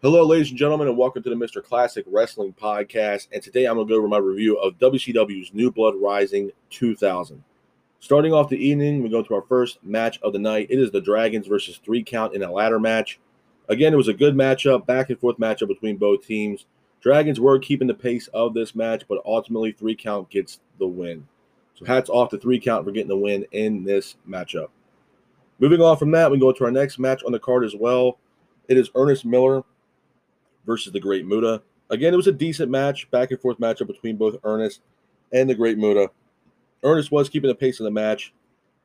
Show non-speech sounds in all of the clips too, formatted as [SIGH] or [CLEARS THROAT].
Hello, ladies and gentlemen, and welcome to the Mr. Classic Wrestling Podcast. And today I'm going to go over my review of WCW's New Blood Rising 2000. Starting off the evening, we go to our first match of the night. It is the Dragons versus Three Count in a ladder match. Again, it was a good matchup, back and forth matchup between both teams. Dragons were keeping the pace of this match, but ultimately Three Count gets the win. So hats off to Three Count for getting the win in this matchup. Moving on from that, we go to our next match on the card as well. It is Ernest Miller versus the Great Muta. Again, it was a decent match, back and forth matchup between both Ernest and the Great Muta. Ernest was keeping the pace of the match,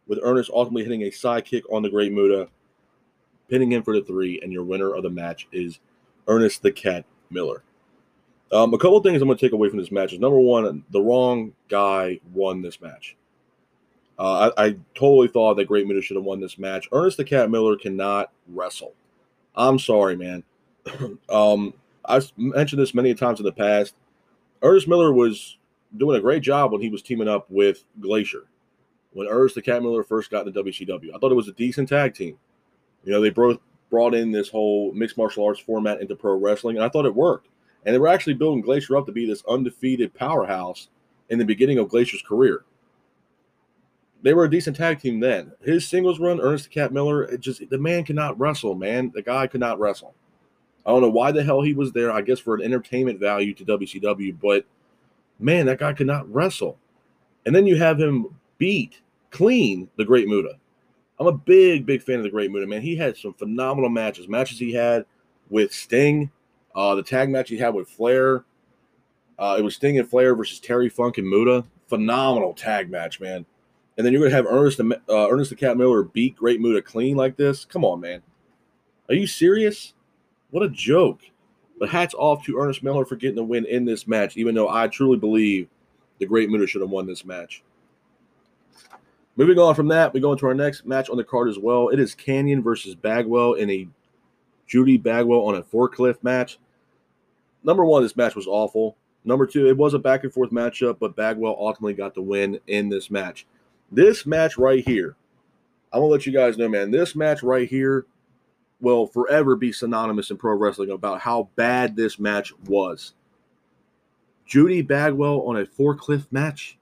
with Ernest ultimately hitting a side kick on the Great Muta, pinning him for the three, and your winner of the match is Ernest the Cat Miller. Um, a couple things I'm going to take away from this match is number one, the wrong guy won this match. Uh, I, I, totally thought that Great Muda should have won this match. Ernest the Cat Miller cannot wrestle. I'm sorry, man. [CLEARS THROAT] um, I've mentioned this many times in the past. Ernest Miller was doing a great job when he was teaming up with Glacier. When Ernest the Cat Miller first got in the WCW, I thought it was a decent tag team. You know, they both brought in this whole mixed martial arts format into pro wrestling, and I thought it worked. And they were actually building Glacier up to be this undefeated powerhouse in the beginning of Glacier's career. They were a decent tag team then. His singles run, Ernest the Cat Miller, just the man cannot wrestle, man. The guy could not wrestle. I don't know why the hell he was there. I guess for an entertainment value to WCW, but man, that guy could not wrestle. And then you have him beat clean the Great Muta. I'm a big, big fan of the Great Muta, man. He had some phenomenal matches. Matches he had with Sting, uh, the tag match he had with Flair. Uh, it was Sting and Flair versus Terry Funk and Muta. Phenomenal tag match, man. And then you're gonna have Ernest, uh, Ernest the Cat Miller beat Great Muta clean like this. Come on, man. Are you serious? What a joke. But hats off to Ernest Miller for getting the win in this match, even though I truly believe the Great Muta should have won this match. Moving on from that, we go into our next match on the card as well. It is Kanyon versus Bagwell in a Judy Bagwell on a forklift match. Number one, this match was awful. Number two, it was a back and forth matchup, but Bagwell ultimately got the win in this match. This match right here, I'm gonna let you guys know, man. This match right here will forever be synonymous in pro wrestling about how bad this match was. Judy Bagwell on a forklift match.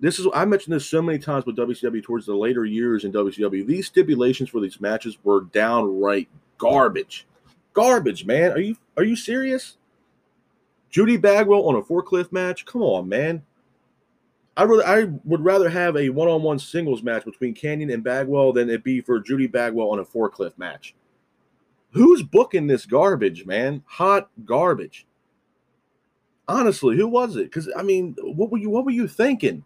This is I mentioned this so many times with WCW towards the later years in WCW. These stipulations for these matches were downright garbage. Garbage, man. Are you are you serious? Judy Bagwell on a forklift match? Come on, man. I really, I would rather have a one-on-one singles match between Kanyon and Bagwell than it be for Judy Bagwell on a forklift match. Who's booking this garbage, man? Hot garbage. Honestly, who was it? Because I mean, what were you what were you thinking?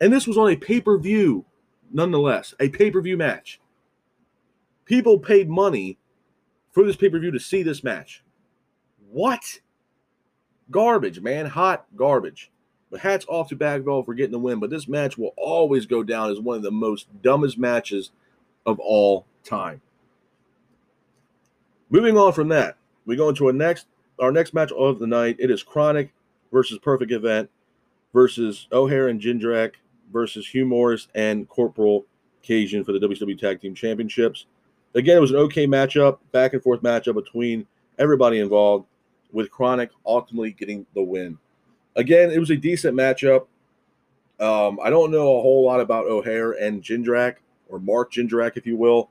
And this was on a pay-per-view, nonetheless, a pay-per-view match. People paid money for this pay-per-view to see this match. What? Garbage, man. Hot garbage. Hats off to Bagwell for getting the win. But this match will always go down as one of the most dumbest matches of all time. Moving on from that, we go into our next our next match of the night. It is KroniK versus Perfect Event versus O'Haire and Jindrak versus Hugh Morris and Corporal Cajun for the WWE Tag Team Championships. Again, it was an okay matchup, back and forth matchup between everybody involved, with KroniK ultimately getting the win again, it was a decent matchup. Um, I don't know a whole lot about O'Haire and Jindrak, or Mark Jindrak, if you will.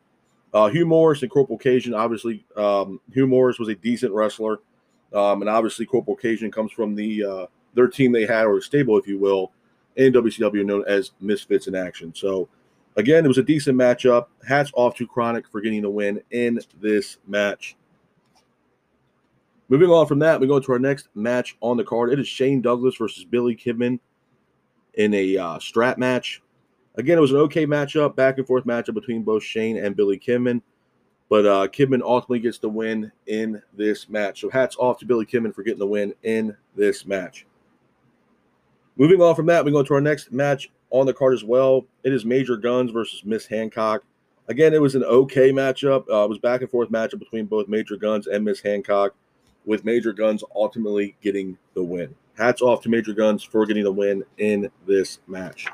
Uh, Hugh Morris and Corporal Cajun, obviously, um, Hugh Morris was a decent wrestler. Um, and obviously, Corporal Cajun comes from the uh, their team they had, or stable, if you will, in WCW known as Misfits in Action. So, again, it was a decent matchup. Hats off to KroniK for getting the win in this match. Moving on from that, we go to our next match on the card. It is Shane Douglas versus Billy Kidman in a uh, strap match. Again, it was an okay matchup, back and forth matchup between both Shane and Billy Kidman. But uh, Kidman ultimately gets the win in this match. So hats off to Billy Kidman for getting the win in this match. Moving on from that, we go to our next match on the card as well. It is Major Gunns versus Miss Hancock. Again, it was an okay matchup. Uh, it was back and forth matchup between both Major Gunns and Miss Hancock with Major Gunns ultimately getting the win. Hats off to Major Gunns for getting the win in this match.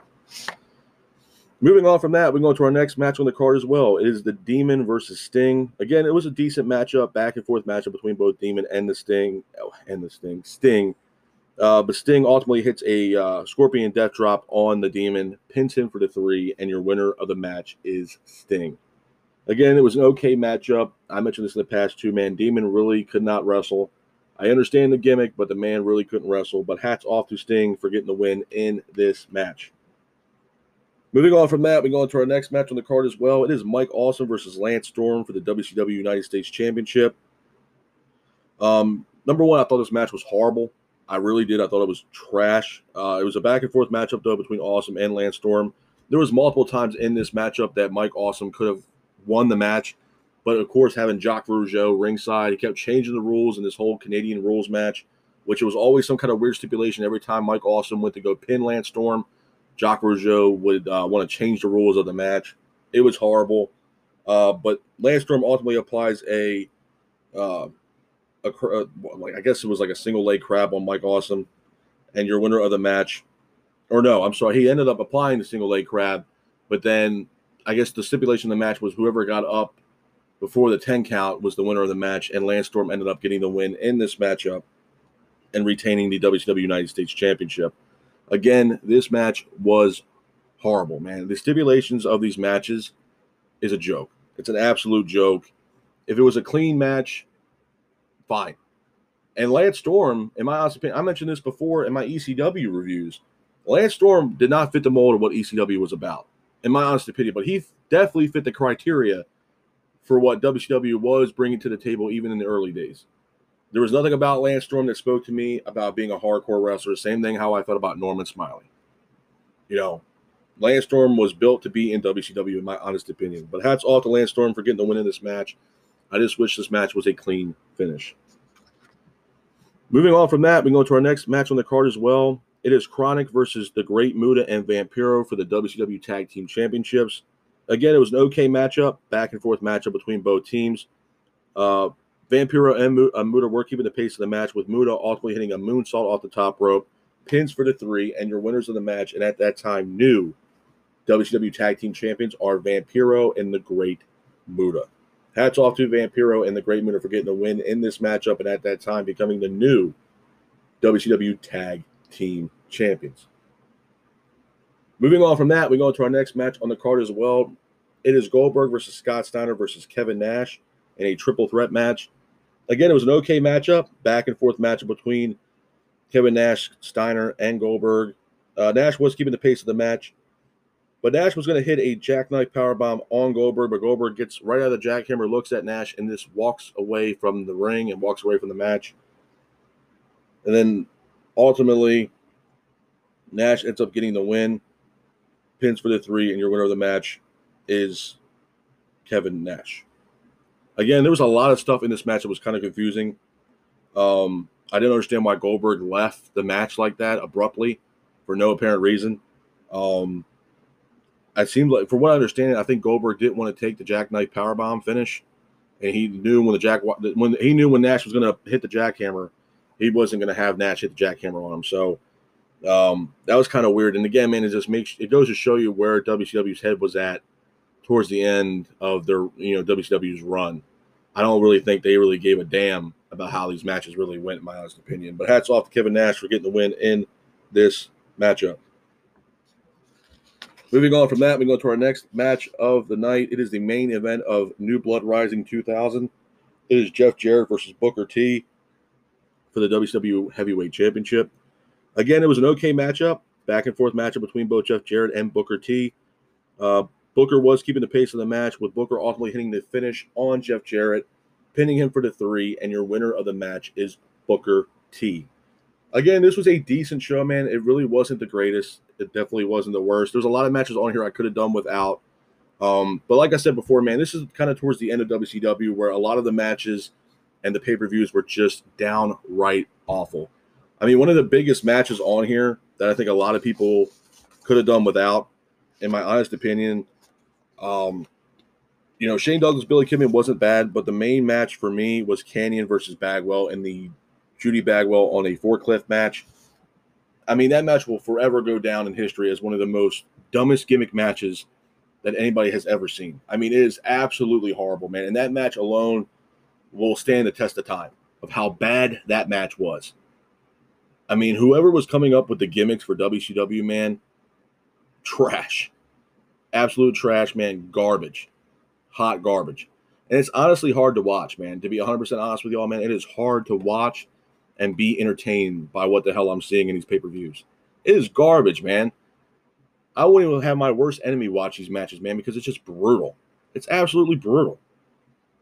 Moving on from that, we go to our next match on the card as well. It is the Demon versus Sting. Again, it was a decent matchup, back and forth matchup between both Demon and the Sting. Oh, and the Sting. Sting. Uh, but Sting ultimately hits a uh, Scorpion Death Drop on the Demon, pins him for the three, and your winner of the match is Sting. Again, it was an okay matchup. I mentioned this in the past too, man. Demon really could not wrestle. I understand the gimmick, but the man really couldn't wrestle. But hats off to Sting for getting the win in this match. Moving on from that, we go on to our next match on the card as well. It is Mike Awesome versus Lance Storm for the WCW United States Championship. Um, number one, I thought this match was horrible. I really did. I thought it was trash. Uh, it was a back and forth matchup though between Awesome and Lance Storm. There was multiple times in this matchup that Mike Awesome could have won the match, but of course having Jacques Rougeau ringside, he kept changing the rules in this whole Canadian rules match, which was always some kind of weird stipulation every time Mike Awesome went to go pin Lance Storm Jacques Rougeau would uh, want to change the rules of the match. It was horrible. Uh, but Lance Storm ultimately applies a, uh, a, a, like I guess it was like a single leg crab on Mike Awesome, and your winner of the match, or no, I'm sorry, he ended up applying the single leg crab, but then I guess the stipulation of the match was whoever got up before the 10 count was the winner of the match, and Lance Storm ended up getting the win in this matchup and retaining the WCW United States Championship. Again, this match was horrible, man. The stipulations of these matches is a joke. It's an absolute joke. If it was a clean match, fine. And Lance Storm, in my honest opinion, I mentioned this before in my ECW reviews. Lance Storm did not fit the mold of what ECW was about, in my honest opinion, but he definitely fit the criteria for what WCW was bringing to the table, even in the early days. There was nothing about Lance Storm that spoke to me about being a hardcore wrestler. Same thing how I felt about Norman Smiley. You know, Lance Storm was built to be in WCW, in my honest opinion. But hats off to Lance Storm for getting the win in this match. I just wish this match was a clean finish. Moving on from that, we go to our next match on the card as well. It is KroniK versus the Great Muta and Vampiro for the WCW Tag Team Championships. Again, it was an okay matchup, back and forth matchup between both teams. Uh, Vampiro and Muta were keeping the pace of the match, with Muta ultimately hitting a moonsault off the top rope, pins for the three, and your winners of the match, and at that time, new WCW Tag Team Champions are Vampiro and the Great Muta. Hats off to Vampiro and the Great Muta for getting the win in this matchup, and at that time, becoming the new WCW Tag Team Champions. Moving on from that, we go to our next match on the card as well. It is Goldberg versus Scott Steiner versus Kevin Nash in a triple threat match. Again, it was an okay matchup, back and forth matchup between Kevin Nash, Steiner, and Goldberg. Uh, Nash was keeping the pace of the match, but Nash was going to hit a jackknife powerbomb on Goldberg, but Goldberg gets right out of the jackhammer, looks at Nash, and just walks away from the ring and walks away from the match. And then ultimately, Nash ends up getting the win, pins for the three, and your winner of the match is Kevin Nash. Again, there was a lot of stuff in this match that was kind of confusing. Um, I didn't understand why Goldberg left the match like that abruptly for no apparent reason. Um, I seemed like, for what I understand, I think Goldberg didn't want to take the jackknife powerbomb finish, and he knew when the jack when he knew when Nash was going to hit the jackhammer, he wasn't going to have Nash hit the jackhammer on him. So um, that was kind of weird. And again, man, it just makes it goes to show you where WCW's head was at towards the end of their you know WCW's run. I don't really think they really gave a damn about how these matches really went, in my honest opinion. But hats off to Kevin Nash for getting the win in this matchup. Moving on from that, we go to our next match of the night. It is the main event of New Blood Rising 2000. It is Jeff Jarrett versus Booker T for the WCW Heavyweight Championship. Again, it was an okay matchup, back and forth matchup between both Jeff Jarrett and Booker T. Uh, Booker was keeping the pace of the match, with Booker ultimately hitting the finish on Jeff Jarrett, pinning him for the three, and your winner of the match is Booker T. Again, this was a decent show, man. It really wasn't the greatest. It definitely wasn't the worst. There's a lot of matches on here I could have done without. Um, but like I said before, man, this is kind of towards the end of WCW where a lot of the matches and the pay per views were just downright awful. I mean, one of the biggest matches on here that I think a lot of people could have done without, in my honest opinion, um, you know, Shane Douglas, Billy Kidman wasn't bad, but the main match for me was Kanyon versus Bagwell and the Judy Bagwell on a forklift match. I mean, that match will forever go down in history as one of the most dumbest gimmick matches that anybody has ever seen. I mean, it is absolutely horrible, man. And that match alone will stand the test of time of how bad that match was. I mean, whoever was coming up with the gimmicks for WCW, man, trash. Absolute trash, man. Garbage. Hot garbage. And it's honestly hard to watch, man. To be 100% honest with y'all, man, it is hard to watch and be entertained by what the hell I'm seeing in these pay per views. It is garbage, man. I wouldn't even have my worst enemy watch these matches, man, because it's just brutal. It's absolutely brutal.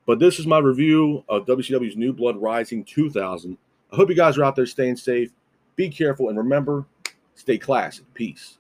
But this is my review of WCW's New Blood Rising 2000. I hope you guys are out there staying safe. Be careful and remember, stay classy. Peace.